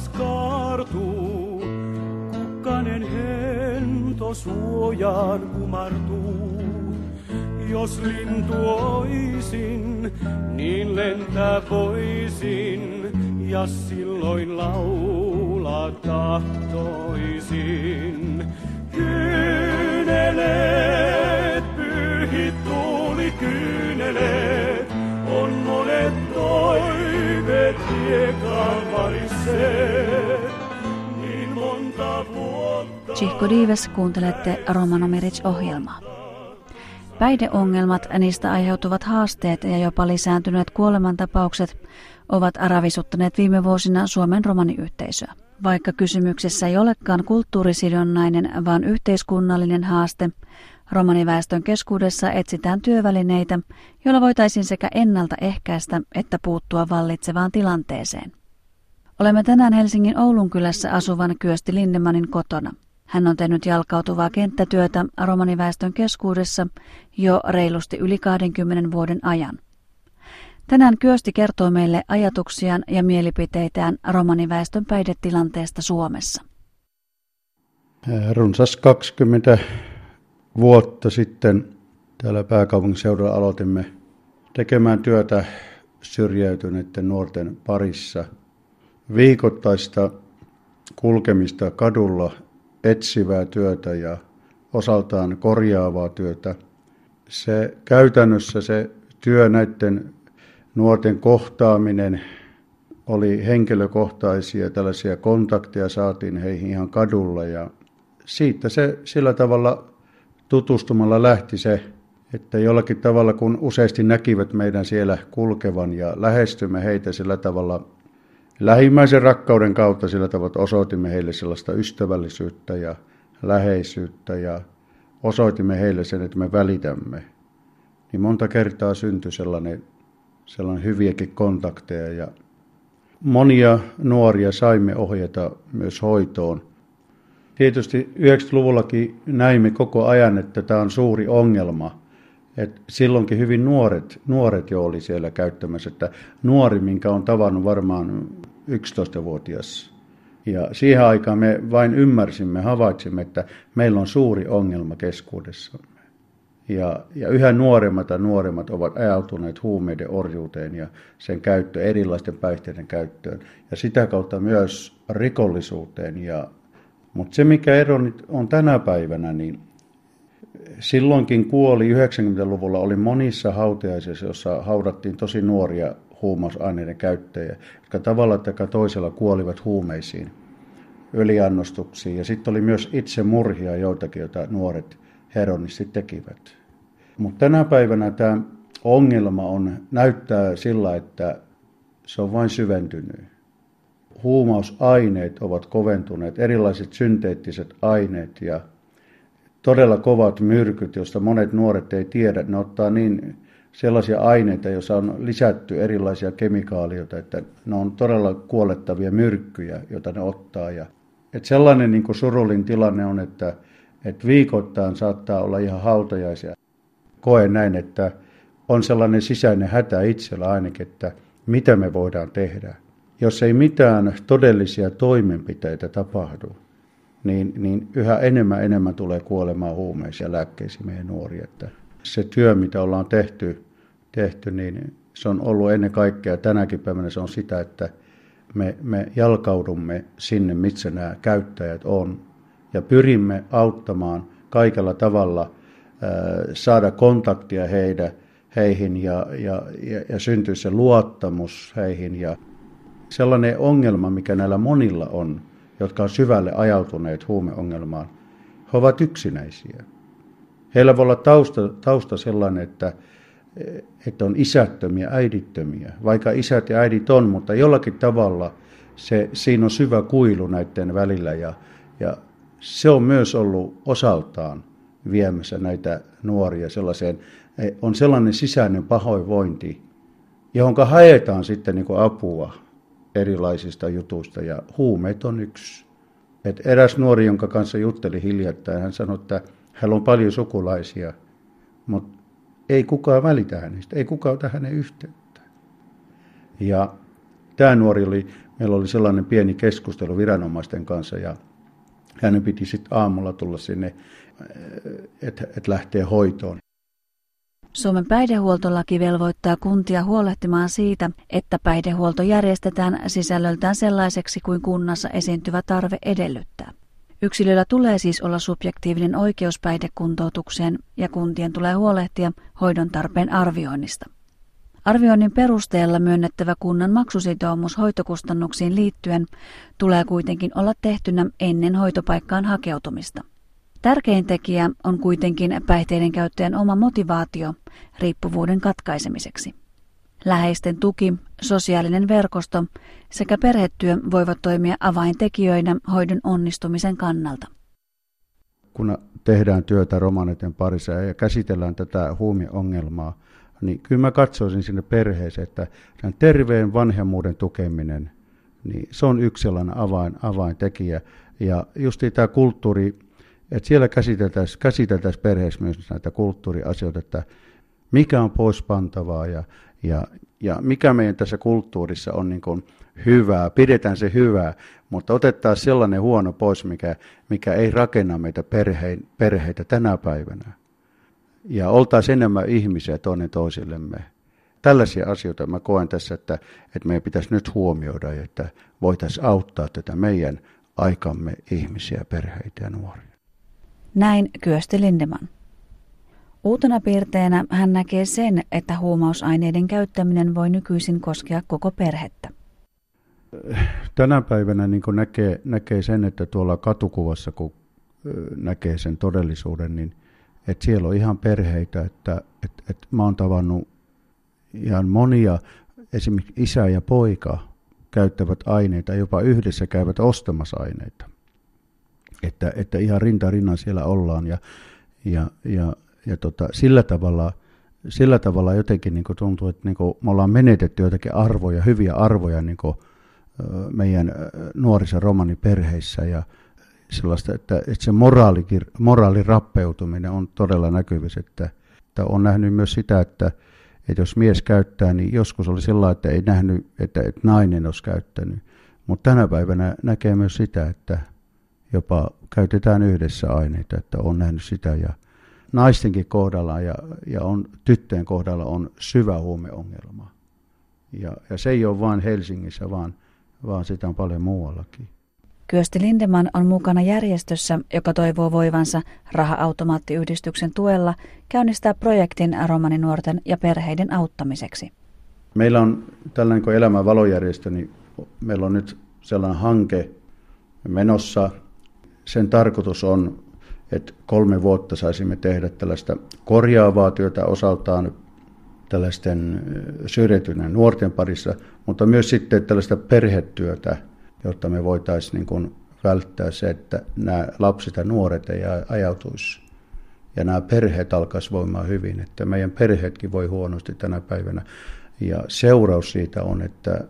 taivas kaartuu, kukkanen hento suojaan kumartuu. Jos lintu oisin, niin lentää voisin, ja silloin laulaa tahtoisin. Kyynelet, pyhit tuuli kyynelet on monet toiveet hiekan varisseet. Niin monta vuotta... Chihko Dives kuuntelette Romano Meric-ohjelmaa. Päihdeongelmat, niistä aiheutuvat haasteet ja jopa lisääntyneet kuolemantapaukset ovat ravisuttaneet viime vuosina Suomen romaniyhteisöä. Vaikka kysymyksessä ei olekaan kulttuurisidonnainen, vaan yhteiskunnallinen haaste, romaniväestön keskuudessa etsitään työvälineitä, joilla voitaisiin sekä ennaltaehkäistä että puuttua vallitsevaan tilanteeseen. Olemme tänään Helsingin Oulun kylässä asuvan Kyösti Lindemanin kotona. Hän on tehnyt jalkautuvaa kenttätyötä romaniväestön keskuudessa jo reilusti yli 20 vuoden ajan. Tänään Kyösti kertoo meille ajatuksiaan ja mielipiteitään romaniväestön päihdetilanteesta Suomessa. Runsas 20 vuotta sitten täällä pääkaupunkiseudulla aloitimme tekemään työtä syrjäytyneiden nuorten parissa. Viikoittaista kulkemista kadulla etsivää työtä ja osaltaan korjaavaa työtä. Se käytännössä se työ näiden nuorten kohtaaminen oli henkilökohtaisia, tällaisia kontakteja saatiin heihin ihan kadulla ja siitä se sillä tavalla tutustumalla lähti se, että jollakin tavalla kun useasti näkivät meidän siellä kulkevan ja lähestymme heitä sillä tavalla lähimmäisen rakkauden kautta sillä tavalla osoitimme heille sellaista ystävällisyyttä ja läheisyyttä ja osoitimme heille sen, että me välitämme. Niin monta kertaa syntyi sellainen, sellainen hyviäkin kontakteja ja monia nuoria saimme ohjata myös hoitoon. Tietysti 90-luvullakin näimme koko ajan, että tämä on suuri ongelma. Et silloinkin hyvin nuoret, nuoret jo oli siellä käyttämässä, että nuori, minkä on tavannut varmaan 11-vuotias. Ja siihen aikaan me vain ymmärsimme, havaitsimme, että meillä on suuri ongelma keskuudessamme. Ja, ja yhä nuoremmat ja nuoremmat ovat ajautuneet huumeiden orjuuteen ja sen käyttö erilaisten päihteiden käyttöön. Ja sitä kautta myös rikollisuuteen. Ja, mutta se, mikä ero nyt on tänä päivänä, niin silloinkin kuoli 90-luvulla, oli monissa hautajaisissa, jossa haudattiin tosi nuoria huumausaineiden käyttäjiä, jotka tavalla tai toisella kuolivat huumeisiin, yliannostuksiin. Ja sitten oli myös itsemurhia joitakin, joita nuoret heronistit tekivät. Mutta tänä päivänä tämä ongelma on, näyttää sillä, että se on vain syventynyt. Huumausaineet ovat koventuneet, erilaiset synteettiset aineet ja todella kovat myrkyt, joista monet nuoret ei tiedä. Ne ottaa niin sellaisia aineita, joissa on lisätty erilaisia kemikaalioita, että ne on todella kuolettavia myrkkyjä, joita ne ottaa. Ja, että sellainen niin surullin tilanne on, että, että viikoittain saattaa olla ihan hautajaisia. Koen näin, että on sellainen sisäinen hätä itsellä ainakin, että mitä me voidaan tehdä. Jos ei mitään todellisia toimenpiteitä tapahdu, niin, niin yhä enemmän enemmän tulee kuolemaan huumeisia lääkkeisiin meidän nuoria. Että se työ, mitä ollaan tehty, tehty, niin se on ollut ennen kaikkea tänäkin päivänä se on sitä, että me, me jalkaudumme sinne, missä nämä käyttäjät on, ja pyrimme auttamaan kaikella tavalla saada kontaktia heidän, heihin ja, ja, ja, ja syntyy se luottamus heihin. Ja sellainen ongelma, mikä näillä monilla on, jotka on syvälle ajautuneet huumeongelmaan, he ovat yksinäisiä. Heillä voi olla tausta, tausta sellainen, että, että on isättömiä, äidittömiä, vaikka isät ja äidit on, mutta jollakin tavalla se, siinä on syvä kuilu näiden välillä ja, ja se on myös ollut osaltaan viemässä näitä nuoria sellaiseen, on sellainen sisäinen pahoinvointi, johon haetaan sitten niin apua erilaisista jutuista ja huumeet on yksi. Et eräs nuori, jonka kanssa jutteli hiljattain, hän sanoi, että Hänellä on paljon sukulaisia, mutta ei kukaan välitä hänestä, ei kukaan ota hänen yhteyttä. Ja tämä nuori oli, meillä oli sellainen pieni keskustelu viranomaisten kanssa ja hänen piti sitten aamulla tulla sinne, että et lähtee hoitoon. Suomen päihdehuoltolaki velvoittaa kuntia huolehtimaan siitä, että päihdehuolto järjestetään sisällöltään sellaiseksi kuin kunnassa esiintyvä tarve edellyttää. Yksilöllä tulee siis olla subjektiivinen oikeus päihdekuntoutukseen ja kuntien tulee huolehtia hoidon tarpeen arvioinnista. Arvioinnin perusteella myönnettävä kunnan maksusitoumus hoitokustannuksiin liittyen tulee kuitenkin olla tehtynä ennen hoitopaikkaan hakeutumista. Tärkein tekijä on kuitenkin päihteiden käyttäjän oma motivaatio riippuvuuden katkaisemiseksi. Läheisten tuki, sosiaalinen verkosto sekä perhetyö voivat toimia avaintekijöinä hoidon onnistumisen kannalta. Kun tehdään työtä romaneiden parissa ja käsitellään tätä huumiongelmaa, niin kyllä mä katsoisin sinne perheeseen, että terveen vanhemmuuden tukeminen, niin se on yksi sellainen avain, avaintekijä. Ja just tämä kulttuuri, että siellä käsiteltäisiin, käsiteltäisiin perheessä myös näitä kulttuuriasioita, että mikä on poispantavaa ja, ja, ja mikä meidän tässä kulttuurissa on niin kuin hyvää, pidetään se hyvää, mutta otetaan sellainen huono pois, mikä, mikä ei rakenna meitä perhein, perheitä tänä päivänä. Ja oltaisiin enemmän ihmisiä toinen toisillemme. Tällaisia asioita mä koen tässä, että, että meidän pitäisi nyt huomioida, että voitaisiin auttaa tätä meidän aikamme ihmisiä, perheitä ja nuoria. Näin Kyösti Lindeman. Uutena piirteenä hän näkee sen, että huumausaineiden käyttäminen voi nykyisin koskea koko perhettä. Tänä päivänä niin näkee, näkee sen, että tuolla katukuvassa kun näkee sen todellisuuden, niin että siellä on ihan perheitä, että, että, että mä oon tavannut ihan monia, esimerkiksi isä ja poika käyttävät aineita, jopa yhdessä käyvät ostamassa aineita. Että, että ihan rinta rinnan siellä ollaan ja, ja, ja, ja tota, sillä, tavalla, sillä tavalla jotenkin niin tuntuu, että niin me ollaan menetetty jotakin arvoja, hyviä arvoja niin meidän nuorissa romaniperheissä ja sellaista, että, että se moraalikin, moraalin rappeutuminen on todella näkyvissä, että, että on nähnyt myös sitä, että, että jos mies käyttää, niin joskus oli sellainen, että ei nähnyt, että, että nainen olisi käyttänyt. Mutta tänä päivänä näkee myös sitä, että jopa käytetään yhdessä aineita, että on nähnyt sitä ja naistenkin kohdalla ja, ja on, tyttöjen kohdalla on syvä huumeongelma. Ja, ja se ei ole vain Helsingissä, vaan, vaan sitä on paljon muuallakin. Kyösti Lindeman on mukana järjestössä, joka toivoo voivansa raha-automaattiyhdistyksen tuella käynnistää projektin romaninuorten ja perheiden auttamiseksi. Meillä on tällainen kuin Elämän valojärjestö, niin meillä on nyt sellainen hanke menossa. Sen tarkoitus on, että kolme vuotta saisimme tehdä tällaista korjaavaa työtä osaltaan tällaisten syrjäytyneen nuorten parissa, mutta myös sitten tällaista perhetyötä – jotta me voitaisiin niin kuin välttää se, että nämä lapset ja nuoret ei ajautuisi ja nämä perheet alkaisi voimaan hyvin, että meidän perheetkin voi huonosti tänä päivänä. Ja seuraus siitä on, että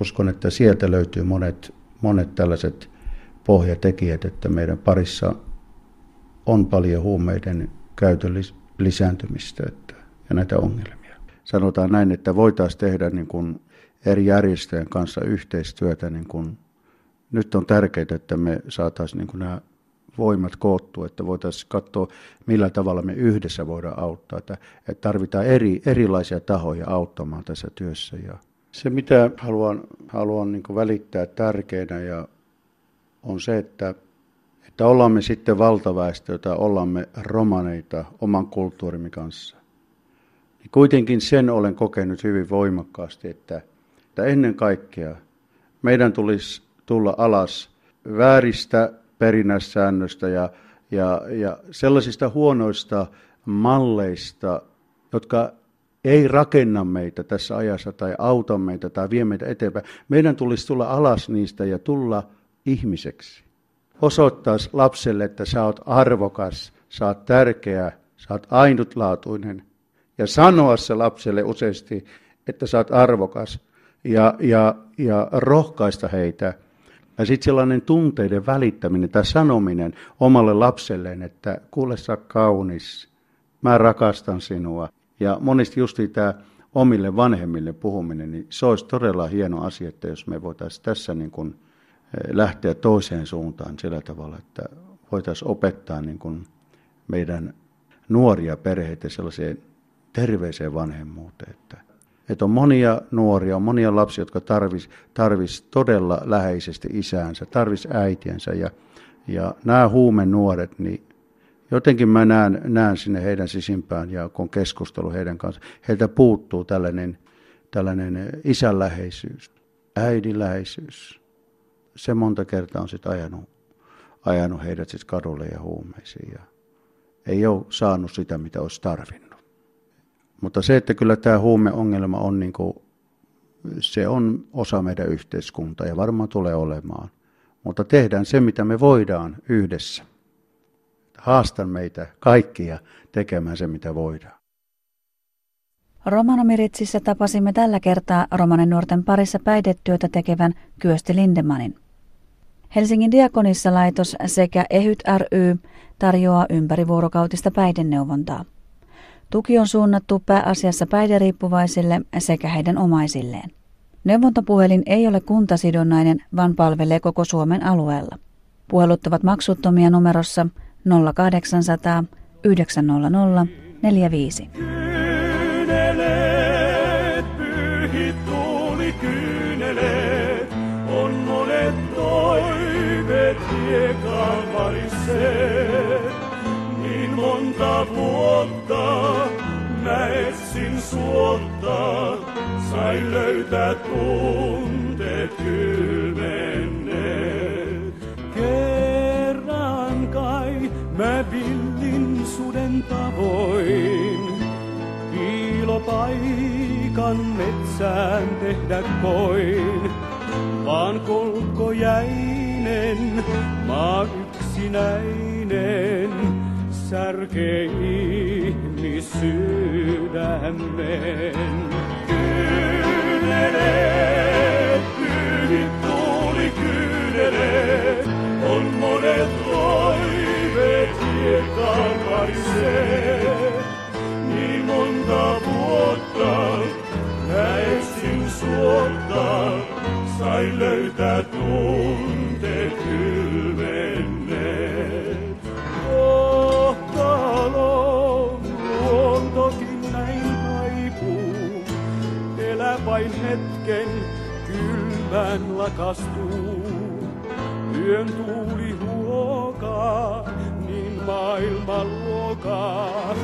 uskon, että sieltä löytyy monet, monet tällaiset pohjatekijät, että meidän parissa on paljon huumeiden käytön lisääntymistä että, ja näitä ongelmia. Sanotaan näin, että voitaisiin tehdä niin kuin eri järjestöjen kanssa yhteistyötä. Niin kun, nyt on tärkeää, että me saataisiin niin nämä voimat koottua, että voitaisiin katsoa, millä tavalla me yhdessä voidaan auttaa. Että, että tarvitaan eri, erilaisia tahoja auttamaan tässä työssä. Ja se, mitä haluan, haluan niin välittää tärkeänä ja on se, että, että ollaan me sitten valtaväestö tai ollaan me romaneita oman kulttuurimme kanssa. Kuitenkin sen olen kokenut hyvin voimakkaasti, että – että ennen kaikkea meidän tulisi tulla alas vääristä perinnässäännöstä ja, ja, ja sellaisista huonoista malleista, jotka ei rakenna meitä tässä ajassa tai auta meitä tai vie meitä eteenpäin. Meidän tulisi tulla alas niistä ja tulla ihmiseksi. Osoittaa lapselle, että sä oot arvokas, sä oot tärkeä, sä oot ainutlaatuinen. Ja sanoa se lapselle useasti, että sä oot arvokas ja, ja, ja rohkaista heitä. Ja sitten sellainen tunteiden välittäminen tai sanominen omalle lapselleen, että kuule sä kaunis, mä rakastan sinua. Ja monesti justi tämä omille vanhemmille puhuminen, niin se olisi todella hieno asia, että jos me voitaisiin tässä niin kuin lähteä toiseen suuntaan sillä tavalla, että voitaisiin opettaa niin kuin meidän nuoria perheitä sellaiseen terveeseen vanhemmuuteen. Että, että on monia nuoria, on monia lapsia, jotka tarvis, tarvis todella läheisesti isäänsä, tarvis äitiensä ja, ja nämä huumen nuoret, niin jotenkin mä näen, näen sinne heidän sisimpään ja kun keskustelu heidän kanssa, heiltä puuttuu tällainen, tällainen isänläheisyys, äidinläheisyys. Se monta kertaa on sitten ajanut, ajanut heidät sitten kadulle ja huumeisiin ja ei ole saanut sitä, mitä olisi tarvinnut. Mutta se, että kyllä tämä huumeongelma on, niin kuin, se on osa meidän yhteiskuntaa ja varmaan tulee olemaan. Mutta tehdään se, mitä me voidaan yhdessä. Haastan meitä kaikkia tekemään se, mitä voidaan. Romanomiritsissä tapasimme tällä kertaa romanen nuorten parissa päihdetyötä tekevän Kyösti Lindemanin. Helsingin Diakonissa laitos sekä EHYT ry tarjoaa ympärivuorokautista päihdeneuvontaa. Tuki on suunnattu pääasiassa päihderiippuvaisille sekä heidän omaisilleen. Neuvontapuhelin ei ole kuntasidonnainen, vaan palvelee koko Suomen alueella. Puhelut ovat maksuttomia numerossa 0800 900 45. Kyynelet, pyhit tuuli kyynelet, on monet toiveet hiekan varisseet. Niin monta vuotta mä etsin suotta, sain löytää tunteet kylmenneet. Kerran kai mä villin suden tavoin, piilopaikan metsään tehdä koin. Vaan kolkko jäinen, maa yksinäinen, särkee ihmissydämen. Kyynelet, pyhit tuuli kyynelet, on monet toiveet hiekan varisseet. Niin monta vuotta etsin suotta, sain löytää tunteet lakastuu. Yön tuuli huokaa, niin maailma luokaa,